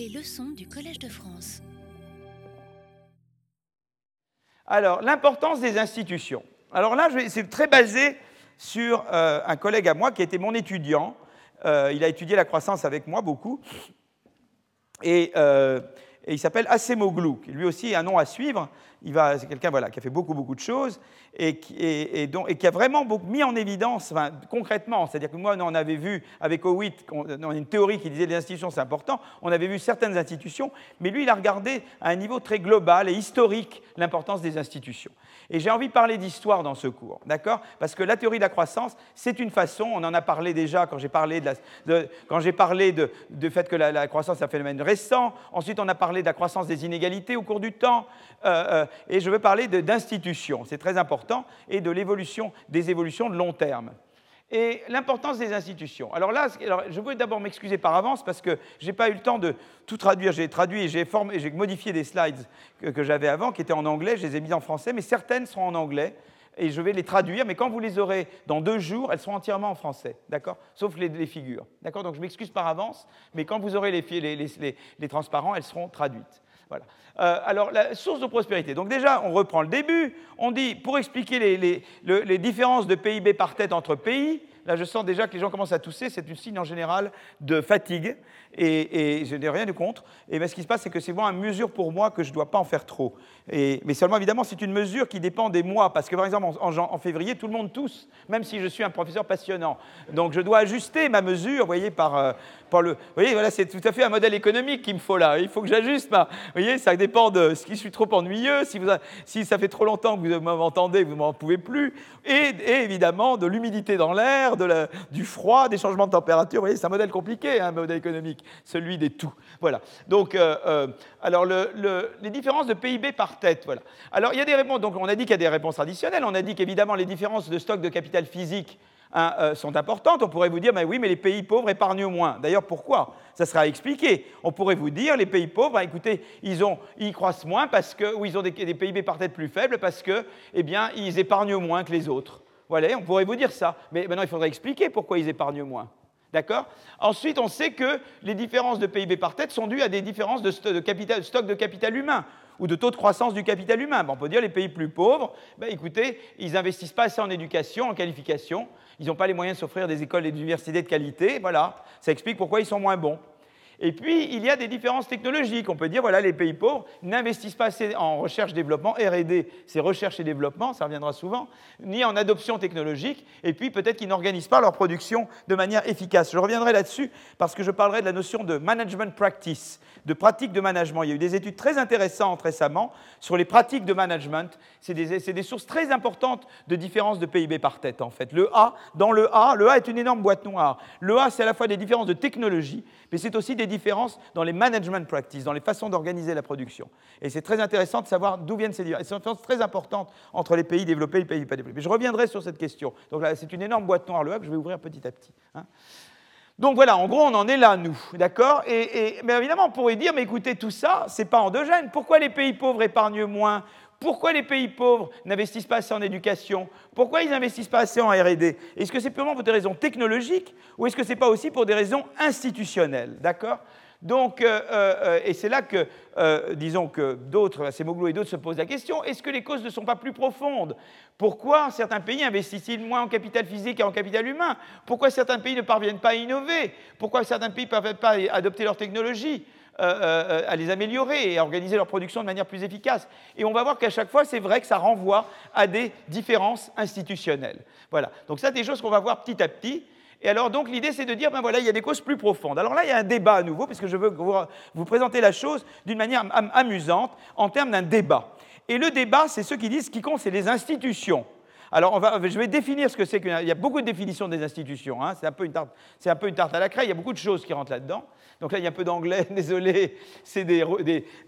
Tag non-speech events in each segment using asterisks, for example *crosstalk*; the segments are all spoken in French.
Les leçons du Collège de France. Alors, l'importance des institutions. Alors là, c'est très basé sur euh, un collègue à moi qui était mon étudiant. Euh, il a étudié la croissance avec moi beaucoup. Et, euh, il s'appelle Acemoglu, lui aussi un nom à suivre c'est quelqu'un voilà, qui a fait beaucoup, beaucoup de choses et qui, a vraiment mis en évidence, concrètement, c'est-à-dire que moi, on avait vu avec Howitt, a une théorie qui disait les institutions, c'est important, on avait vu certaines institutions, mais lui, il a regardé à un niveau très global et historique l'importance des institutions. Et j'ai envie de parler d'histoire dans ce cours, d'accord? Parce que la théorie de la croissance, c'est une façon, on en a parlé déjà quand j'ai parlé, de, quand parlé de, fait que la, croissance est un phénomène récent, ensuite on a parlé de la croissance des inégalités au cours du temps, euh, euh, et je veux parler d'institutions, c'est très important, et de l'évolution, des évolutions de long terme et l'importance des institutions. Alors là, je veux d'abord m'excuser par avance parce que je n'ai pas eu le temps de tout traduire. J'ai traduit et j'ai modifié des slides que, j'avais avant qui étaient en anglais, je les ai mis en français, mais certaines seront en anglais et je vais les traduire, mais quand vous les aurez dans deux jours, elles seront entièrement en français, d'accord? Sauf les, figures, d'accord? Donc je m'excuse par avance, mais quand vous aurez les, les transparents, elles seront traduites. Euh, alors, la source de prospérité. Donc déjà, on reprend le début. On dit, pour expliquer les, différences de PIB par tête entre pays, là je sens déjà que les gens commencent à tousser, c'est un signe en général de fatigue, et, je n'ai rien de contre. Et ben, ce qui se passe, c'est que c'est vraiment une mesure pour moi que je ne dois pas en faire trop. mais seulement, évidemment, c'est une mesure qui dépend des mois, parce que par exemple, en, février, tout le monde tousse, même si je suis un professeur passionnant. Donc je dois ajuster ma mesure, vous voyez, par, euh, le... Vous voyez, voilà, c'est tout à fait un modèle économique qu'il me faut là. Il faut que j'ajuste ma... Vous voyez, ça dépend de ce qui suis trop ennuyeux, si, ça fait trop longtemps que vous m'entendez, vous m'en pouvez plus, et, évidemment de l'humidité dans l'air, du froid, des changements de température. Vous voyez, c'est un modèle compliqué, hein, un modèle économique, celui des tout. Voilà. Donc, euh, euh, alors, les différences de PIB par tête, voilà. Alors, il y a des réponses, donc on a dit qu'il y a des réponses traditionnelles, on a dit qu'évidemment les différences de stock de capital physique Hein, euh, sont importantes. On pourrait vous dire, mais oui, mais les pays pauvres épargnent moins. D'ailleurs, pourquoi? Ça sera expliqué. On pourrait vous dire, les pays pauvres, bah, écoutez, ils, croissent moins parce que, ou ils ont des, PIB par tête plus faibles parce que, eh bien, ils épargnent moins que les autres. Voilà, on pourrait vous dire ça. Mais maintenant, il faudrait expliquer pourquoi ils épargnent moins. D'accord? Ensuite, on sait que les différences de PIB par tête sont dues à des différences de, stock de capital humain ou de taux de croissance du capital humain. on peut dire les pays plus pauvres, ben, écoutez, ils n'investissent pas assez en éducation, en qualification, ils n'ont pas les moyens de s'offrir des écoles et des universités de qualité, voilà, ça explique pourquoi ils sont moins bons. Et puis, il y a des différences technologiques. On peut dire, voilà, les pays pauvres n'investissent pas assez en recherche-développement, RD, c'est recherche et développement, ça reviendra souvent, ni en adoption technologique, et puis peut-être qu'ils n'organisent pas leur production de manière efficace. Je reviendrai là-dessus parce que je parlerai de la notion de management practice, de pratique de management. Il y a eu des études très intéressantes récemment sur les pratiques de management. C'est des, des, sources très importantes de différences de PIB par tête, en fait. Le A, dans le A, le A est une énorme boîte noire. Le A, c'est à la fois des différences de technologie, mais c'est aussi des différences dans les management practices, dans les façons d'organiser la production. Et c'est très intéressant de savoir d'où viennent ces différences. C'est une différence très importante entre les pays développés et les pays pas développés. Je reviendrai sur cette question. Donc là, c'est une énorme boîte noire, le que je vais ouvrir petit à petit. Hein. Donc voilà, en gros, on en est là, nous, d'accord? Et, Mais évidemment, on pourrait dire, mais écoutez, tout ça, c'est pas endogène. Pourquoi les pays pauvres épargnent moins pourquoi les pays pauvres n'investissent pas assez en éducation? Pourquoi ils n'investissent pas assez en RD Est-ce que c'est purement pour des raisons technologiques ou est-ce que ce n'est pas aussi pour des raisons institutionnelles? D'accord? Donc, euh, euh, et c'est là que, euh, disons que d'autres, Semoglu et d'autres se posent la question, est-ce que les causes ne sont pas plus profondes? Pourquoi certains pays investissent-ils moins en capital physique et en capital humain? Pourquoi certains pays ne parviennent pas à innover? Pourquoi certains pays ne parviennent pas à adopter leur technologie à les améliorer et à organiser leur production de manière plus efficace. Et on va voir qu'à chaque fois, c'est vrai que ça renvoie à des différences institutionnelles. Voilà. Donc ça, des choses qu'on va voir petit à petit. Et alors, donc, l'idée, c'est de dire, ben voilà, il y a des causes plus profondes. Alors là, il y a un débat à nouveau, puisque je veux vous, présenter la chose d'une manière amusante, en termes d'un débat. Et le débat, c'est ceux qui disent ce qui compte, c'est les institutions. Alors, je vais définir ce que c'est qu'il y a beaucoup de définitions des institutions. Hein. c'est, un peu une tarte, un peu à la craie, il y a beaucoup de choses qui rentrent là-dedans. Donc là, il y a un peu d'anglais, *laughs* désolé. C'est des,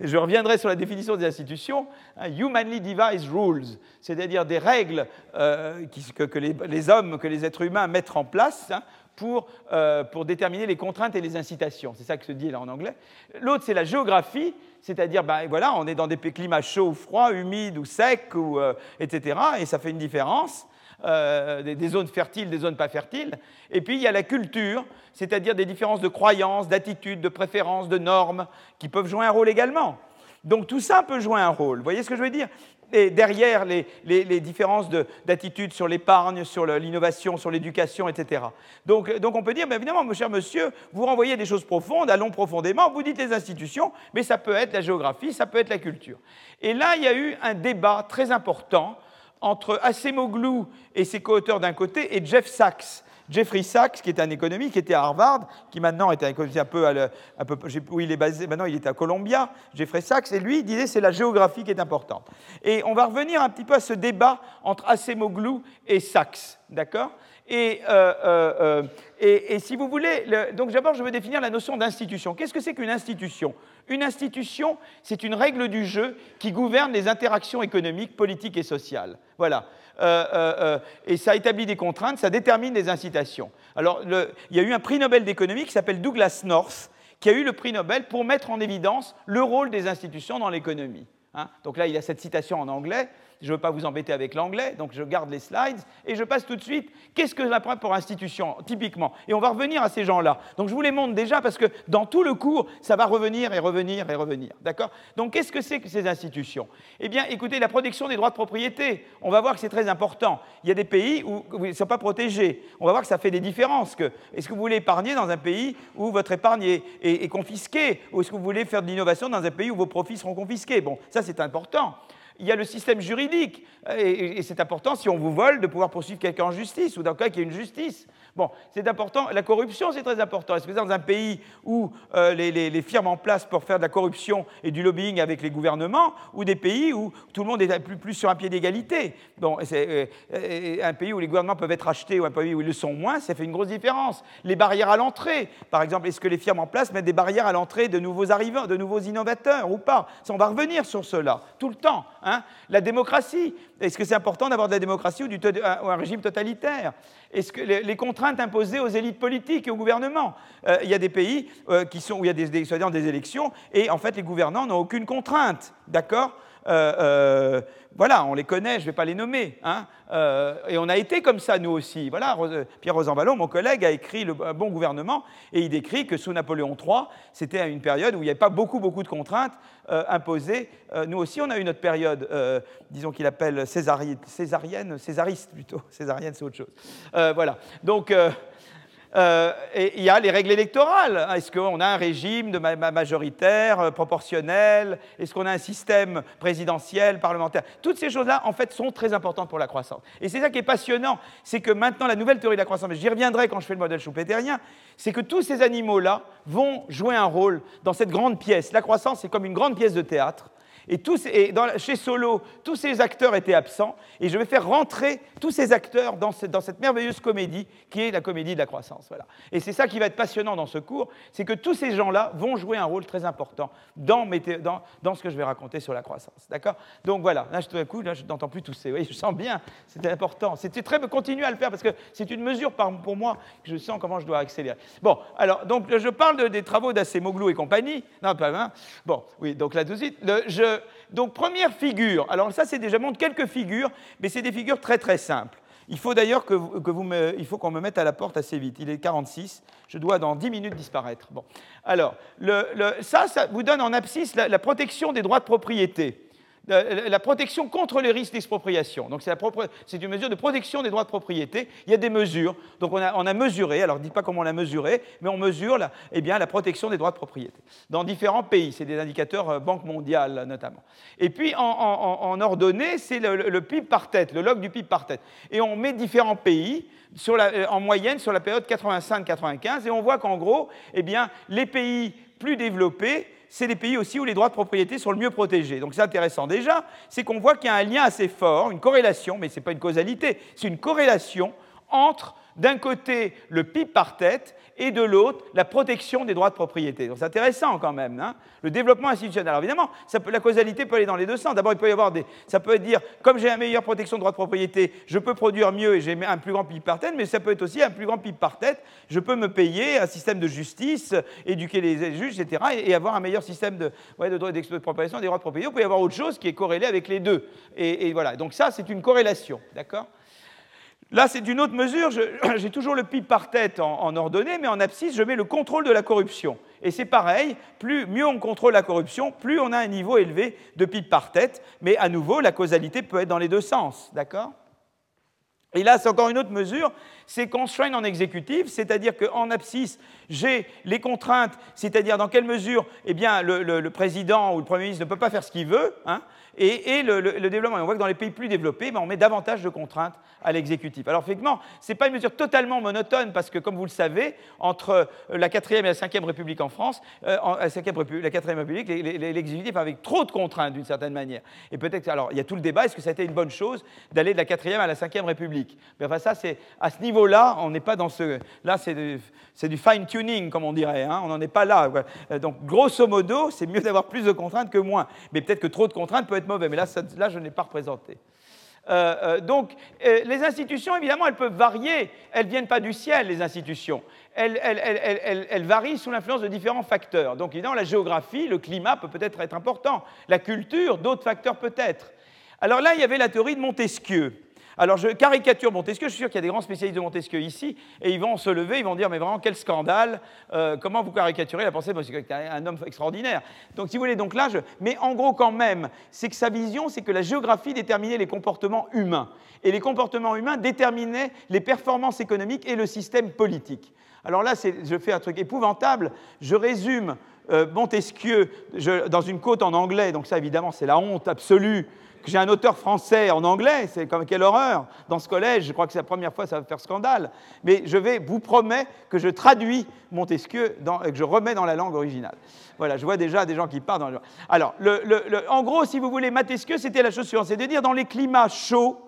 je reviendrai sur la définition des institutions. Hein. humanly devised rules, c'est-à-dire des règles euh, que, les, hommes, que les êtres humains mettent en place hein, pour, euh, pour, déterminer les contraintes et les incitations. C'est ça que se dit là en anglais. L'autre, c'est la géographie, c'est-à-dire, ben, voilà, on est dans des climats chauds froids, humides ou secs, ou, euh, etc., et ça fait une différence. euh, des, zones fertiles, des zones pas fertiles. Et puis il y a la culture, c'est-à-dire des différences de croyances, d'attitudes, de préférences, de normes, qui peuvent jouer un rôle également. Donc tout ça peut jouer un rôle. Vous voyez ce que je veux dire? Et derrière les, différences d'attitude sur l'épargne, sur l'innovation, sur l'éducation, etc. Donc, on peut dire, mais évidemment, mon cher monsieur, vous renvoyez des choses profondes, allons profondément, vous dites les institutions, mais ça peut être la géographie, ça peut être la culture. Et là, il y a eu un débat très important entre Acemoglu et ses co-auteurs d'un côté et Jeff Sachs, Jeffrey Sachs, qui est un économiste, qui était à Harvard, qui maintenant est un économiste un peu, peu où il est basé, maintenant il est à Columbia, Jeffrey Sachs, et lui il disait c'est la géographie qui est importante. Et on va revenir un petit peu à ce débat entre Acemoglu et Sachs, d'accord? Euh, euh, euh, et, et, si vous voulez, donc d'abord je veux définir la notion d'institution. Qu'est-ce que c'est qu'une institution? Une institution, c'est une règle du jeu qui gouverne les interactions économiques, politiques et sociales. Voilà. Euh, euh, euh, et ça établit des contraintes, ça détermine des incitations. Alors, il y a eu un prix Nobel d'économie qui s'appelle Douglas North, qui a eu le prix Nobel pour mettre en évidence le rôle des institutions dans l'économie. Hein. Donc là, il y a cette citation en anglais. Je ne veux pas vous embêter avec l'anglais, donc je garde les slides et je passe tout de suite. Qu'est-ce que l'apprend pour institution, typiquement? Et on va revenir à ces gens-là. Donc je vous les montre déjà parce que dans tout le cours, ça va revenir et revenir et revenir. D'accord? Donc qu'est-ce que c'est que ces institutions? Eh bien, écoutez, la protection des droits de propriété, on va voir que c'est très important. Il y a des pays où ils ne sont pas protégés. On va voir que ça fait des différences. Est-ce que vous voulez épargner dans un pays où votre épargne est, est confisquée? Ou est-ce que vous voulez faire de l'innovation dans un pays où vos profits seront confisqués? Bon, ça c'est important il y a le système juridique. Et, c'est important, si on vous vole, de pouvoir poursuivre quelqu'un en justice, ou dans le cas qu'il y ait une justice. Bon, c'est important. La corruption, c'est très important. Est-ce que dans un pays où euh, les, firmes en place pour faire de la corruption et du lobbying avec les gouvernements, ou des pays où tout le monde est plus, sur un pied d'égalité? Bon, c'est un pays où les gouvernements peuvent être achetés ou un pays où ils le sont moins, ça fait une grosse différence. Les barrières à l'entrée, par exemple, est-ce que les firmes en place mettent des barrières à l'entrée de nouveaux arrivants, de nouveaux innovateurs ou pas? Ça, On va revenir sur cela tout le temps. Hein la démocratie, est-ce que c'est important d'avoir de la démocratie ou, un, régime totalitaire? Les, contraintes imposées aux élites politiques et au gouvernement? Euh, Il y a des pays euh, où il y a des, des, des élections et en fait les gouvernants n'ont aucune contrainte, d'accord? Voilà, on les connaît, je ne vais pas les nommer. Hein, euh, et on a été comme ça, nous aussi. Voilà, Pierre Rosanvallon, mon collègue, a écrit Le Bon Gouvernement, et il décrit que sous Napoléon III, c'était une période où il n'y avait pas beaucoup, beaucoup de contraintes euh, imposées. Euh, nous aussi, on a eu notre période, disons qu'il appelle césarienne, césariste plutôt. *laughs* Césarienne, c'est autre chose. voilà. Donc, euh, il y a les règles électorales. Est-ce qu'on a un régime de majoritaire, euh, proportionnel? Est-ce qu'on a un système présidentiel, parlementaire? Toutes ces choses-là, en fait, sont très importantes pour la croissance. Et c'est ça qui est passionnant, c'est que maintenant, la nouvelle théorie de la croissance, mais j'y reviendrai quand je fais le modèle schumpeterien, c'est que tous ces animaux-là vont jouer un rôle dans cette grande pièce. La croissance, c'est comme une grande pièce de théâtre et, tous, et chez Solo, tous ces acteurs étaient absents, et je vais faire rentrer tous ces acteurs dans, dans cette merveilleuse comédie qui est la comédie de la croissance. Voilà. Et c'est ça qui va être passionnant dans ce cours, c'est que tous ces gens-là vont jouer un rôle très important dans, dans, dans, ce que je vais raconter sur la croissance. D'accord? Donc voilà, là, tout d'un coup, là, je n'entends plus tousser. Oui, je sens bien, c'était important. C'était très continuer à le faire parce que c'est une mesure pour moi que je sens comment je dois accélérer. Bon, alors, donc je parle des travaux d'Acemoglu et compagnie. Non, pas hein? Bon, oui, donc là tout de suite, je, donc première figure, alors ça c'est déjà montre quelques figures, mais c'est des figures très très simples. Il faut d'ailleurs que, vous il faut qu'on me mette à la porte assez vite. Il est 46, je dois dans 10 minutes disparaître. Bon, alors ça, ça vous donne en abscisse la protection des droits de propriété la protection contre les risques d'expropriation. Donc c'est une mesure de protection des droits de propriété. Il y a des mesures. Donc on a, mesuré, alors ne dites pas comment on l'a mesuré, mais on mesure la, eh la protection des droits de propriété dans différents pays. C'est des indicateurs euh, Banque mondiale notamment. Et puis en, ordonnée, c'est le, PIB par tête, le log du PIB par tête. Et on met différents pays euh, en moyenne sur la période 85-95 et on voit qu'en gros, eh bien, les pays plus développés c'est les pays aussi où les droits de propriété sont le mieux protégés. Donc c'est intéressant. Déjà, c'est qu'on voit qu'il y a un lien assez fort, une corrélation, mais ce n'est pas une causalité, c'est une corrélation entre d'un côté le PIB par tête et de l'autre la protection des droits de propriété. Donc c'est intéressant quand même. Hein. le développement institutionnel. Alors évidemment, la causalité peut aller dans les deux sens. D'abord, il peut y avoir des. Ça peut dire, comme j'ai une meilleure protection de droits de propriété, je peux produire mieux et j'ai un plus grand PIB par tête, mais ça peut être aussi un plus grand PIB par tête. Je peux me payer un système de justice, éduquer les juges, etc., et, avoir un meilleur système de, ouais, de droits d'expropriation des droits de propriété. Il peut y avoir autre chose qui est corrélée avec les deux. et voilà. Donc ça, c'est une corrélation. D'accord? Là, c'est une autre mesure. *clears throat* J'ai toujours le PIB par tête en, ordonnée, mais en abscisse, je mets le contrôle de la corruption. Et c'est pareil, plus, mieux on contrôle la corruption, plus on a un niveau élevé de PIB par tête. Mais à nouveau, la causalité peut être dans les deux sens. D'accord? Et là, c'est encore une autre mesure, c'est constraint en exécutif, c'est-à-dire qu'en abscisse, j'ai les contraintes, c'est-à-dire dans quelle mesure eh bien, le, président ou le Premier ministre ne peut pas faire ce qu'il veut, hein, et, le, développement. on voit que dans les pays plus développés, ben, on met davantage de contraintes à l'exécutif. Alors effectivement, ce n'est pas une mesure totalement monotone, parce que comme vous le savez, entre euh, la 4e et la 5e République en France, euh, la, 5e République, la 4e République, l'exécutif avec trop de contraintes d'une certaine manière. Et peut-être, alors il y a tout le débat, est-ce que ça a été une bonne chose d'aller de la 4e à la 5e République? Mais enfin ça, c'est à ce niveau-là, on n'est pas dans ce... Là, c'est du, fine-tuning, comme on dirait, hein. on n'en est pas là. Euh, donc grosso modo, c'est mieux d'avoir plus de contraintes que moins. Mais peut-être que trop de contraintes peut être mauvais, mais là, là je n'ai pas représenté. Euh, euh, donc, les institutions, évidemment, elles peuvent varier. Elles ne viennent pas du ciel, les institutions. Elles, elles varient sous l'influence de différents facteurs. Donc, évidemment, la géographie, le climat peut peut-être être important. La culture, d'autres facteurs peut-être. Alors là, il y avait la théorie de Montesquieu. Alors je caricature Montesquieu, je suis sûr qu'il y a des grands spécialistes de Montesquieu ici, et ils vont se lever, ils vont dire, mais vraiment, quel scandale, euh, comment vous caricaturez la pensée de Montesquieu, un homme extraordinaire. Donc si vous voulez, donc là, mais en gros quand même, c'est que sa vision, c'est que la géographie déterminait les comportements humains, et les comportements humains déterminaient les performances économiques et le système politique. Alors là, je fais un truc épouvantable, je résume euh, Montesquieu dans une côte en anglais, donc ça évidemment c'est la honte absolue que j'ai un auteur français en anglais, c'est comme quelle horreur. Dans ce collège, je crois que c'est la première fois, ça va faire scandale. Mais je vais, vous promets que je traduis Montesquieu et que je remets dans la langue originale. Voilà, je vois déjà des gens qui parlent dans le... Alors, en gros, si vous voulez, Montesquieu, c'était la chose suivante, c'est de dire dans les climats chauds,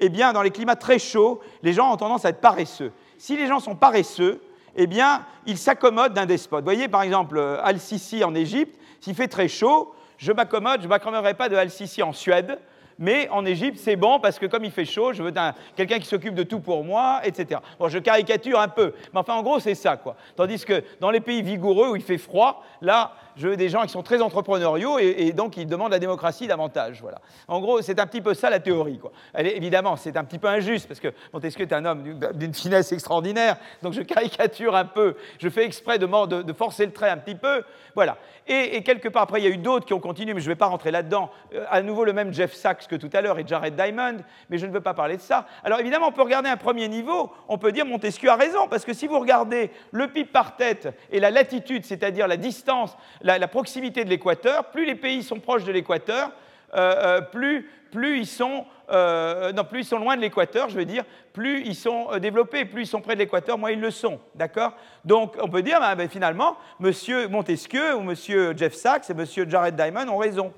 eh bien, dans les climats très chauds, les gens ont tendance à être paresseux. Si les gens sont paresseux, eh bien, ils s'accommodent d'un despote. Vous voyez, par exemple, Al-Sisi en Égypte, s'il fait très chaud, je m'accommode, je ne m'accommoderai pas de Al-Sisi en Suède, mais en Égypte, c'est bon parce que comme il fait chaud, je veux quelqu'un qui s'occupe de tout pour moi, etc. Bon, je caricature un peu, mais enfin, en gros, c'est ça, quoi. Tandis que dans les pays vigoureux où il fait froid, là, je veux des gens qui sont très entrepreneuriaux et, donc ils demandent la démocratie davantage. Voilà. En gros, c'est un petit peu ça la théorie. Quoi. Évidemment, c'est un petit peu injuste parce que Montesquieu est un homme d'une finesse extraordinaire, donc je caricature un peu, je fais exprès de, de, forcer le trait un petit peu. Voilà. Et, quelque part, après, il y a eu d'autres qui ont continué, mais je ne vais pas rentrer là-dedans. Euh, à nouveau, le même Jeff Sachs que tout à l'heure et Jared Diamond, mais je ne veux pas parler de ça. Alors évidemment, on peut regarder un premier niveau, on peut dire Montesquieu a raison, parce que si vous regardez le PIB par tête et la latitude, c'est-à-dire la distance, la, proximité de l'équateur, plus les pays sont proches de l'équateur, euh, euh, plus, ils sont, euh, plus loin de l'équateur, je veux dire, plus ils sont développés, plus ils sont près de l'équateur, moins ils le sont. D'accord? Donc on peut dire, ben, ben, finalement, M. Montesquieu ou M. Jeff Sachs et M. Jared Diamond ont raison.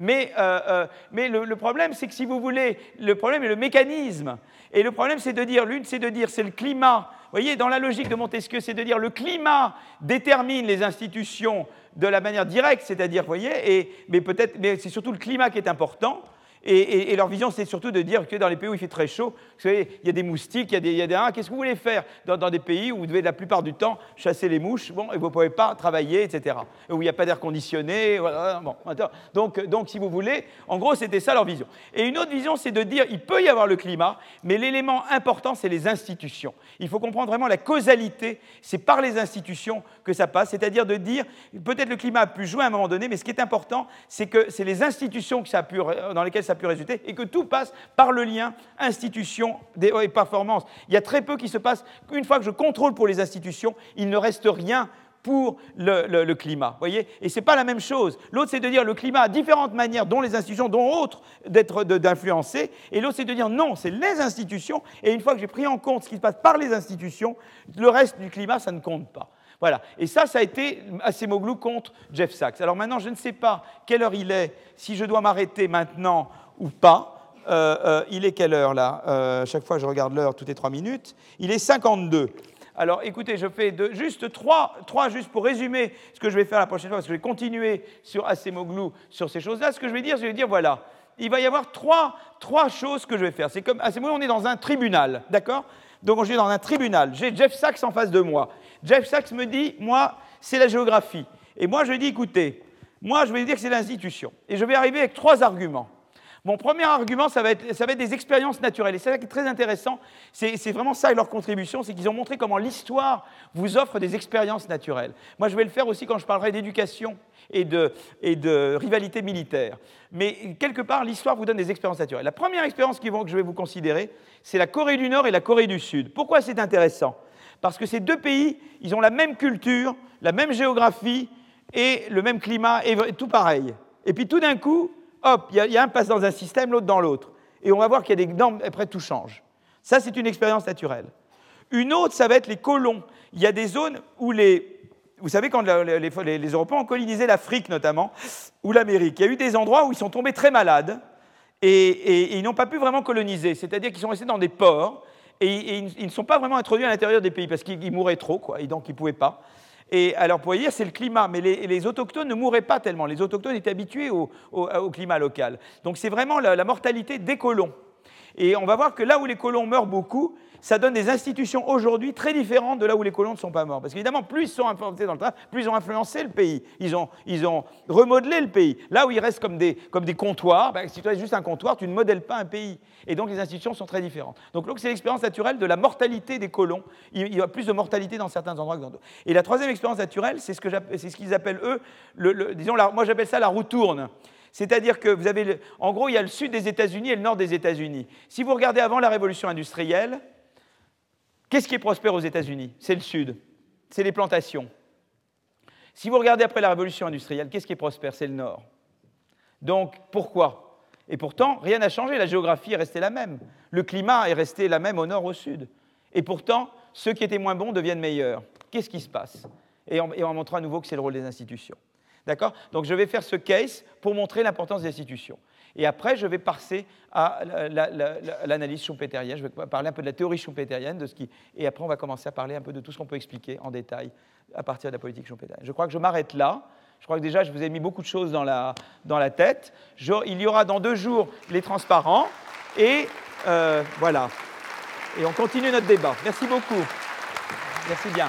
Mais, mais le, le, problème, c'est que si vous voulez, le problème est le mécanisme. Et le problème, c'est de dire, l'une, c'est de dire, c'est le climat voyez, dans la logique de Montesquieu, c'est de dire le climat détermine les institutions de la manière directe, c'est-à-dire, voyez, mais peut-être, mais c'est surtout le climat qui est important. Et, leur vision, c'est surtout de dire que dans les pays où il fait très chaud, il y a des moustiques, il y a des, des Qu'est-ce que vous voulez faire dans, des pays où vous devez la plupart du temps chasser les mouches, bon, et vous ne pouvez pas travailler, etc. Où il n'y a pas d'air conditionné, voilà. Bon, donc, donc, si vous voulez, en gros, c'était ça leur vision. Et une autre vision, c'est de dire, il peut y avoir le climat, mais l'élément important, c'est les institutions. Il faut comprendre vraiment la causalité. C'est par les institutions que ça passe, c'est-à-dire de dire, peut-être le climat a pu jouer à un moment donné, mais ce qui est important, c'est que c'est les institutions que ça a pu, dans lesquelles ça pu résulter, et que tout passe par le lien institution et performance. Il y a très peu qui se passe. Une fois que je contrôle pour les institutions, il ne reste rien pour le, climat. Voyez et ce n'est pas la même chose. L'autre, c'est de dire le climat a différentes manières, dont les institutions, dont autres, d'influencer. Et l'autre, c'est de dire non, c'est les institutions. Et une fois que j'ai pris en compte ce qui se passe par les institutions, le reste du climat, ça ne compte pas. Voilà. Et ça, ça a été Acemoglu contre Jeff Sachs. Alors maintenant, je ne sais pas quelle heure il est, si je dois m'arrêter maintenant ou pas. Euh, euh, il est quelle heure là? Euh, Chaque fois, je regarde l'heure toutes les trois minutes. Il est 52. Alors écoutez, je fais juste trois, trois, juste pour résumer ce que je vais faire la prochaine fois, parce que je vais continuer sur Acemoglu, sur ces choses-là. Ce que je vais dire, je vais dire voilà, il va y avoir trois, trois choses que je vais faire. C'est comme Acemoglu, on est dans un tribunal, d'accord? Donc on est dans un tribunal. J'ai Jeff Sachs en face de moi. Jeff Sachs me dit, moi, c'est la géographie. Et moi, je dis, écoutez, moi, je vais dire que c'est l'institution. Et je vais arriver avec trois arguments. Mon premier argument, ça va être, ça va être des expériences naturelles. Et c'est ça qui est très intéressant. C'est vraiment ça leur contribution, c'est qu'ils ont montré comment l'histoire vous offre des expériences naturelles. Moi, je vais le faire aussi quand je parlerai d'éducation et de, et de, rivalité militaire. Mais quelque part, l'histoire vous donne des expériences naturelles. La première expérience que je vais vous considérer, c'est la Corée du Nord et la Corée du Sud. Pourquoi c'est intéressant? Parce que ces deux pays, ils ont la même culture, la même géographie et le même climat, et tout pareil. Et puis tout d'un coup, hop, il y, a un passe dans un système, l'autre dans l'autre. Et on va voir qu'il y a des normes, après tout change. Ça, c'est une expérience naturelle. Une autre, ça va être les colons. Il y a des zones où les... Vous savez, quand les, Européens ont colonisé l'Afrique notamment, ou l'Amérique, il y a eu des endroits où ils sont tombés très malades et, ils n'ont pas pu vraiment coloniser. C'est-à-dire qu'ils sont restés dans des ports et, ils, ne sont pas vraiment introduits à l'intérieur des pays parce qu'ils mouraient trop, quoi, et donc ils ne pouvaient pas. Et alors, pour dire, c'est le climat, mais les, autochtones ne mouraient pas tellement. Les autochtones étaient habitués au, climat local. Donc, c'est vraiment la, mortalité des colons. Et on va voir que là où les colons meurent beaucoup, ça donne des institutions aujourd'hui très différentes de là où les colons ne sont pas morts. Parce qu'évidemment, plus ils sont implantés dans le temps, plus ils ont influencé le pays. Ils ont, ils ont remodelé le pays. Là où ils restent comme des, comme des comptoirs, ben, si tu as juste un comptoir, tu ne modèles pas un pays. Et donc les institutions sont très différentes. Donc c'est l'expérience naturelle de la mortalité des colons. Il y a plus de mortalité dans certains endroits que dans d'autres. Et la troisième expérience naturelle, c'est ce qu'ils ce appellent eux, disons, moi j'appelle ça la roue tourne. C'est-à-dire que vous avez, en gros, il y a le sud des États-Unis et le nord des États-Unis. Si vous regardez avant la révolution industrielle, qu'est-ce qui prospère aux États-Unis? C'est le sud, c'est les plantations. Si vous regardez après la révolution industrielle, qu'est-ce qui prospère? C'est le nord. Donc pourquoi? Et pourtant, rien n'a changé, la géographie est restée la même. Le climat est resté la même au nord, au sud. Et pourtant, ceux qui étaient moins bons deviennent meilleurs. Qu'est-ce qui se passe? Et on, et on montre à nouveau que c'est le rôle des institutions. D'accord? Donc je vais faire ce case pour montrer l'importance des institutions. Et après, je vais passer à l'analyse schumpeterienne. Je vais parler un peu de la théorie schumpeterienne, de ce qui... et après, on va commencer à parler un peu de tout ce qu'on peut expliquer en détail à partir de la politique schumpeterienne. Je crois que je m'arrête là. Je crois que déjà, je vous ai mis beaucoup de choses dans la, dans la tête. il y aura dans deux jours les transparents. Et euh, voilà. Et on continue notre débat. Merci beaucoup. Merci bien.